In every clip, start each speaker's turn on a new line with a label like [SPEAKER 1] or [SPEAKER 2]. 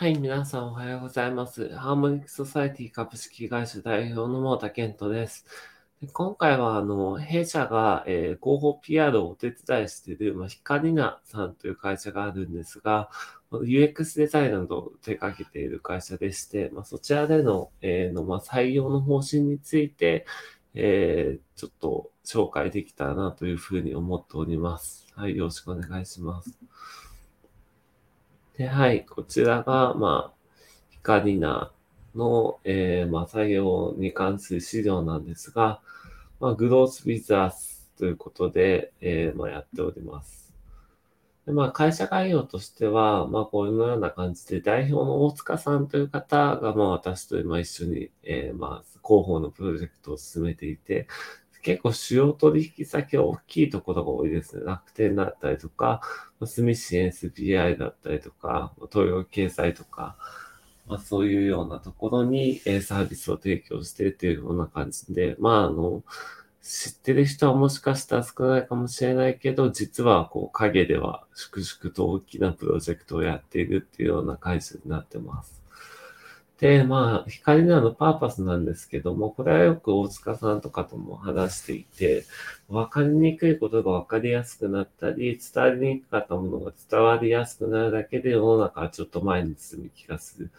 [SPEAKER 1] はい、皆さんおはようございます。ハーモニックソサイティ株式会社代表の桃田健人です。で今回は、あの、弊社が、えー、広報 PR をお手伝いしている、まあ、ヒカリナさんという会社があるんですが、UX デザインなどを手掛けている会社でして、まあ、そちらでの、えー、の、まあ、採用の方針について、えー、ちょっと紹介できたらなというふうに思っております。はい、よろしくお願いします。で、はい、こちらが、まあ、ヒカリナの、えー、まあ、採用に関する資料なんですが、まあ、グロースビザースということで、えー、まあ、やっております。でまあ、会社概要としては、まあ、このような感じで、代表の大塚さんという方が、まあ、私と今一緒に、えー、まあ、広報のプロジェクトを進めていて、結構主要取引先は大きいところが多いですね。楽天だったりとか、住市 SBI だったりとか、東洋経済とか、まあ、そういうようなところに、サービスを提供しているというような感じで、まあ、あの、知ってる人はもしかしたら少ないかもしれないけど、実はこう影では粛々と大きなプロジェクトをやっているっていうような会社になってます。で、まあ、光なのパーパスなんですけども、これはよく大塚さんとかとも話していて、わかりにくいことがわかりやすくなったり、伝わりにくかったものが伝わりやすくなるだけで世の中はちょっと前に進む気がする。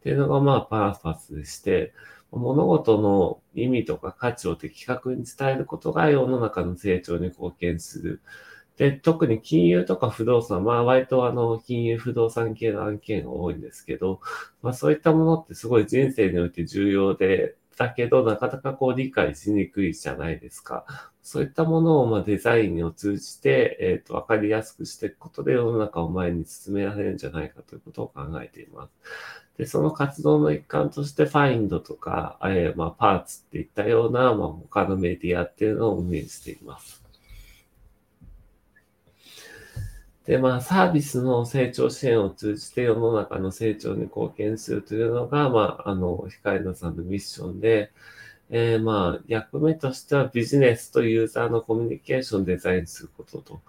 [SPEAKER 1] っていうのがまあパーパスでして、物事の意味とか価値を的確に伝えることが世の中の成長に貢献する。で、特に金融とか不動産、まあ割とあの、金融不動産系の案件が多いんですけど、まあそういったものってすごい人生において重要で、だけどなかなかこう理解しにくいじゃないですか。そういったものをまあデザインを通じて、えっ、ー、と、わかりやすくしていくことで世の中を前に進められるんじゃないかということを考えています。で、その活動の一環として、ファインドとか、えー、まあ、パーツっていったような、まあ、他のメディアっていうのを運営しています。で、まあ、サービスの成長支援を通じて世の中の成長に貢献するというのが、まあ、あの、ヒカリナさんのミッションで、えー、まあ、役目としてはビジネスとユーザーのコミュニケーションをデザインすることと。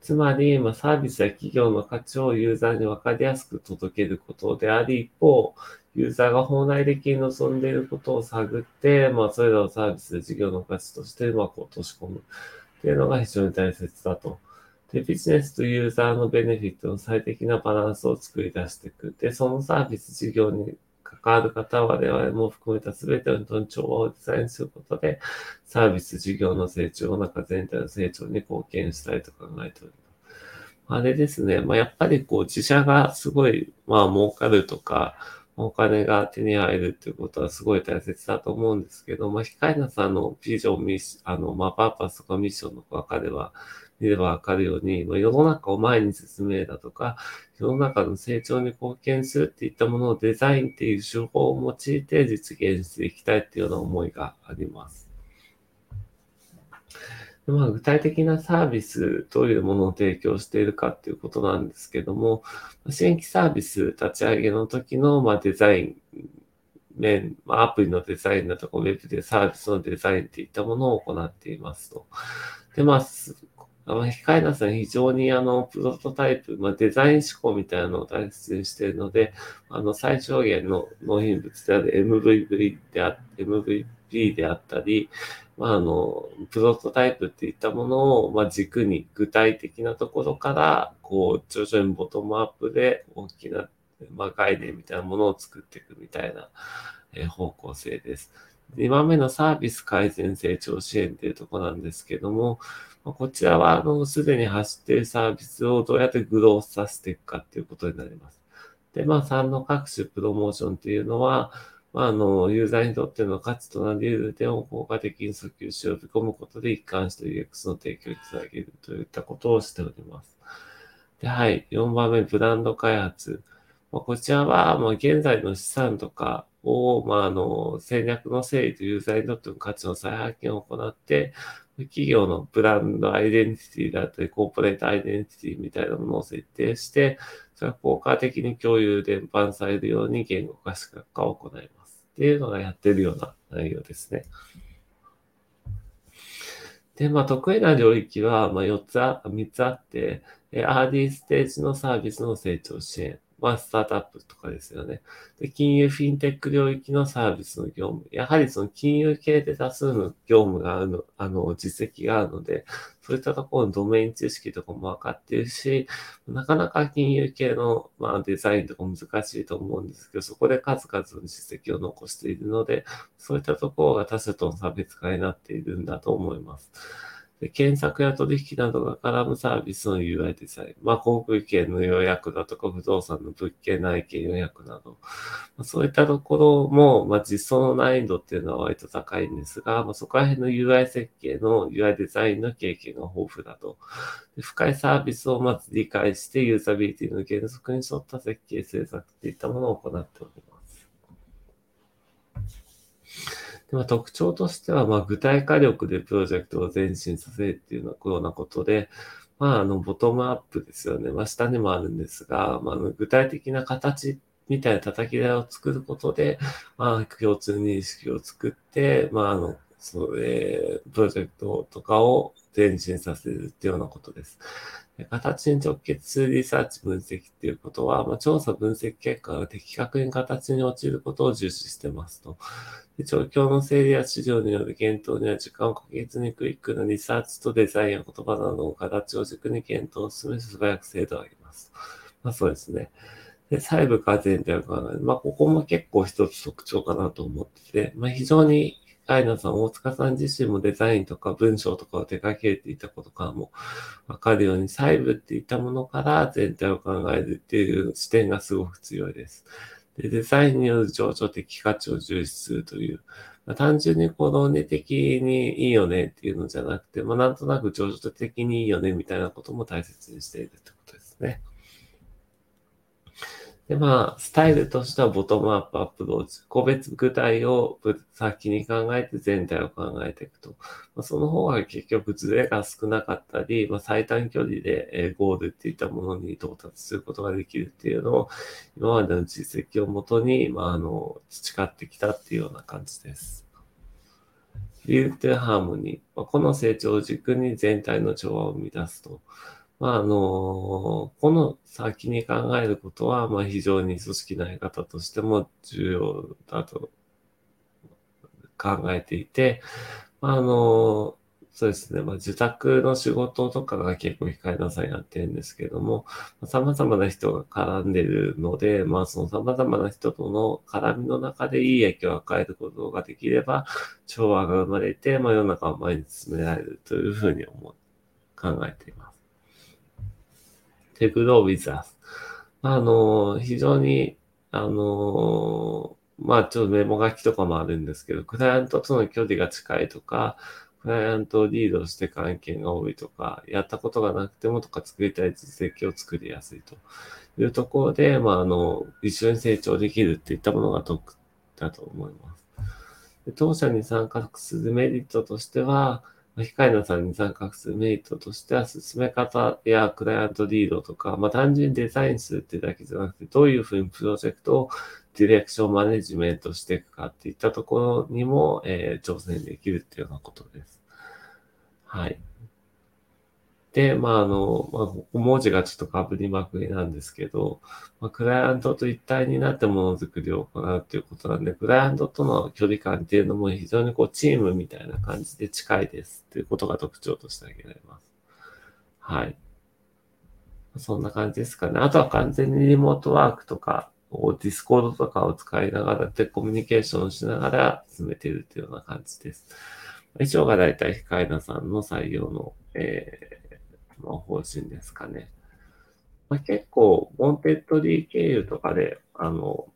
[SPEAKER 1] つまり、まあ、サービスや企業の価値をユーザーにわかりやすく届けることであり、一方、ユーザーが本来的に望んでいることを探って、まあ、それらをサービス、事業の価値として、まあ、こう、落とし込むっていうのが非常に大切だと。で、ビジネスとユーザーのベネフィットの最適なバランスを作り出していく。で、そのサービス事業に関わる方は我々も含めた全ての調和をデザインすることで、サービス事業の成長の、中全体の成長に貢献したいと考えております。あれですね。まあ、やっぱりこう、自社がすごい、まあ、儲かるとか、お金が手に入るっていうことはすごい大切だと思うんですけど、まあ、ヒカイナさんのビジョン、ミッシあの、まあ、パーパスとかミッションの中では、見ればわかるように、ま、世の中を前に進めだとか、世の中の成長に貢献するっていったものをデザインっていう手法を用いて実現していきたいっていうような思いがあります。まあ、具体的なサービス、どういうものを提供しているかっていうことなんですけども、新規サービス立ち上げの時の、ま、デザイン面、ま、アプリのデザインだとか、ウェブでサービスのデザインっていったものを行っていますと。で、まあ、あの、ヒカイナさん非常にあの、プロトタイプ、まあ、デザイン思考みたいなのを大切にしているので、あの、最小限の納品物である MVV であ、MVP であったり、まあ、あの、プロトタイプっていったものを、まあ、軸に具体的なところから、こう、徐々にボトムアップで大きな、まあ、概念みたいなものを作っていくみたいな、え、方向性です。2番目のサービス改善成長支援っていうとこなんですけども、こちらは、あの、すでに走っているサービスをどうやってグロースさせていくかっていうことになります。で、まあ、3の各種プロモーションっていうのは、まあ、あの、ユーザーにとっての価値となり得る点を効果的に訴求し呼び込むことで一貫して UX の提供につなげるといったことをしております。で、はい。4番目、ブランド開発。まあ、こちらは、まあ、現在の資産とかを、まあ、あの、戦略の整理とユーザーにとっての価値の再発見を行って、企業のブランドアイデンティティだったり、コーポレートアイデンティティみたいなものを設定して、それは効果的に共有伝播されるように言語化視覚化を行います。っていうのがやってるような内容ですね。で、まあ、得意な領域は、まあ、4つあ、3つあって、RD ステージのサービスの成長支援。まあ、スタートアップとかですよね。で、金融フィンテック領域のサービスの業務。やはりその金融系で多数の業務があるの、あの、実績があるので、そういったところのドメイン知識とかも分かっているし、なかなか金融系の、まあ、デザインとか難しいと思うんですけど、そこで数々の実績を残しているので、そういったところが他社との差別化になっているんだと思います。で検索や取引などが絡むサービスの UI デザイン。まあ、航空券の予約だとか、不動産の物件内見予約など、まあ、そういったところも、まあ、実装の難易度っていうのは割と高いんですが、まあ、そこら辺の UI 設計の UI デザインの経験が豊富だと。で深いサービスをまず理解して、ユーザビリティの原則に沿った設計制作っていったものを行っております。でまあ、特徴としては、まあ、具体化力でプロジェクトを前進させるっていうようなことで、まあ、あの、ボトムアップですよね。まあ、下にもあるんですが、まあ、具体的な形みたいな叩き台を作ることで、まあ、共通認識を作って、まあ、あの、それ、プロジェクトとかを前進させるっていうようなことです。形に直結するリサーチ分析っていうことは、まあ、調査分析結果が的確に形に落ちることを重視してますと。で状況の整理や資料による検討には時間をかけずにクイックなリサーチとデザインや言葉などの形を軸に検討を進め、素早く精度を上げます。まあそうですね。で、細部から全体を考える。まあここも結構一つ特徴かなと思ってて、まあ非常にアイナさん、大塚さん自身もデザインとか文章とかを手掛けていたことからもわかるように、細部っていったものから全体を考えるっていう視点がすごく強いです。でデザインによる情緒的価値を重視するという、まあ、単純にこ論理的にいいよねっていうのじゃなくて、まあ、なんとなく情緒的にいいよねみたいなことも大切にしているってことですね。で、まあ、スタイルとしてはボトムアップアプローチ。個別具体を先に考えて全体を考えていくと。まあ、その方が結局ズレが少なかったり、まあ、最短距離でゴールっていったものに到達することができるっていうのを、今までの実績をもとに、まあ、あの、培ってきたっていうような感じです。リューテハーモニー。ま、この成長を軸に全体の調和を生み出すと。まあ、あの、この先に考えることは、まあ、非常に組織のやり方としても重要だと考えていて、まあ、あの、そうですね。まあ、自宅の仕事とかが結構控えなさいやってるんですけども、様々な人が絡んでるので、まあ、その様々な人との絡みの中でいい影響を与えることができれば、調和が生まれて、まあ、世の中を前に進められるというふうに思う、考えています。テグローウィザス。あの、非常に、あの、まあちょっとメモ書きとかもあるんですけど、クライアントとの距離が近いとか、クライアントをリードして関係が多いとか、やったことがなくてもとか作りたい実績を作りやすいというところで、まああの、一緒に成長できるっていったものが得だと思います。で当社に参画するメリットとしては、控えなさんに参画するメリットとしては、進め方やクライアントリードとか、まあ単純にデザインするってだけじゃなくて、どういうふうにプロジェクトをディレクションマネジメントしていくかっていったところにも、えー、挑戦できるっていうようなことです。はい。で、まあ、あの、まあ、文字がちょっと被りまくりなんですけど、まあ、クライアントと一体になってものづくりを行うということなんで、クライアントとの距離感っていうのも非常にこう、チームみたいな感じで近いですっていうことが特徴として挙げられます。はい。そんな感じですかね。あとは完全にリモートワークとか、ディスコードとかを使いながらでコミュニケーションしながら進めているというような感じです。以上が大体、ヒカリナさんの採用の、えーの方針ですかね。まあ、結構、ウォンテッドリー経由とかで、あの、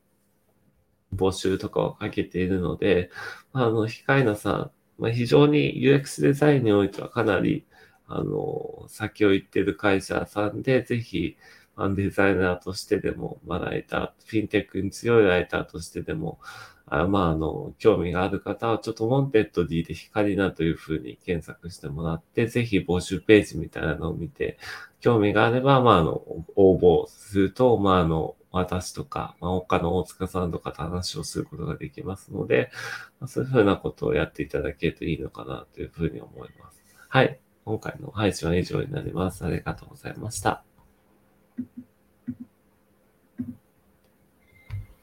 [SPEAKER 1] 募集とかをかけているので、あの、ヒカリナさん、まあ、非常に UX デザインにおいてはかなり、あの、先を行っている会社さんで、ぜひ、デザイナーとしてでも、まあ、ライター、フィンテックに強いライターとしてでも、あまあ、あの、興味がある方は、ちょっとモンテッド D で光なというふうに検索してもらって、ぜひ募集ページみたいなのを見て、興味があれば、まあ、あの、応募すると、まあ、あの、私とか、まあ、他の大塚さんとかと話をすることができますので、まあ、そういうふうなことをやっていただけるといいのかなというふうに思います。はい。今回の配信は以上になります。ありがとうございました。